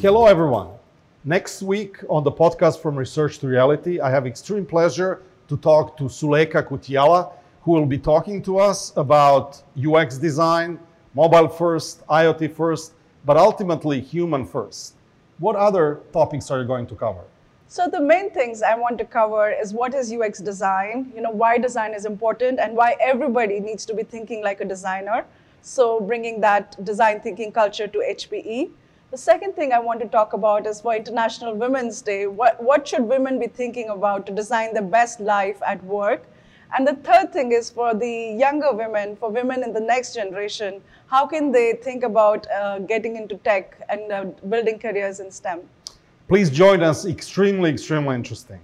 Hello, everyone. Next week on the podcast from Research to Reality, I have extreme pleasure to talk to Suleka Kutiala, who will be talking to us about UX design, mobile first, IoT first, but ultimately human first. What other topics are you going to cover? So the main things I want to cover is what is UX design, you know, why design is important and why everybody needs to be thinking like a designer. So bringing that design thinking culture to HPE. The second thing I want to talk about is for International Women's Day, what, what should women be thinking about to design the best life at work? And the third thing is for the younger women, for women in the next generation, how can they think about uh, getting into tech and uh, building careers in STEM? Please join us. Extremely, extremely interesting.